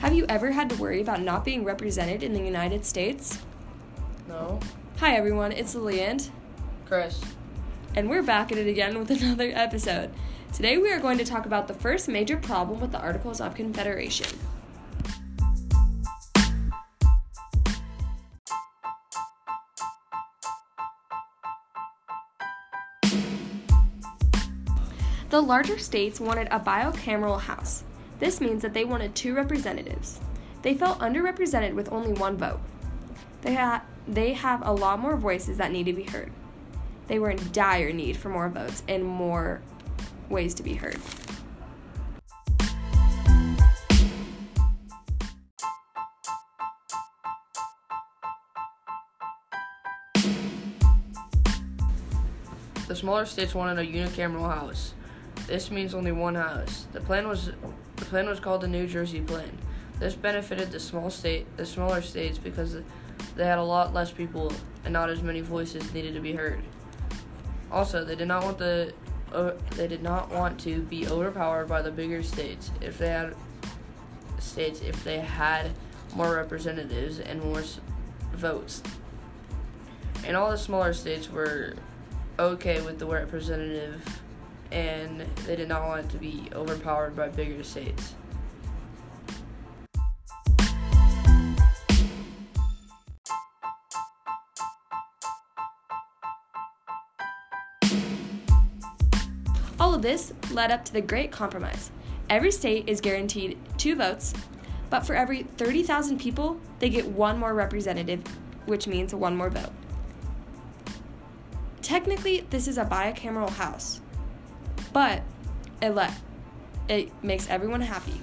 Have you ever had to worry about not being represented in the United States? No. Hi everyone, it's Leand, Chris. and we're back at it again with another episode. Today we are going to talk about the first major problem with the Articles of Confederation. The larger states wanted a bicameral House. This means that they wanted two representatives. They felt underrepresented with only one vote. They, ha- they have a lot more voices that need to be heard. They were in dire need for more votes and more ways to be heard. The smaller states wanted a unicameral house. This means only one house. The plan was plan was called the New Jersey Plan. This benefited the small state the smaller states because they had a lot less people and not as many voices needed to be heard. Also, they did not want the uh, they did not want to be overpowered by the bigger states if they had states if they had more representatives and more s- votes. And all the smaller states were okay with the representative and they did not want it to be overpowered by bigger states. All of this led up to the Great Compromise. Every state is guaranteed two votes, but for every 30,000 people, they get one more representative, which means one more vote. Technically, this is a bicameral house, but it let it makes everyone happy.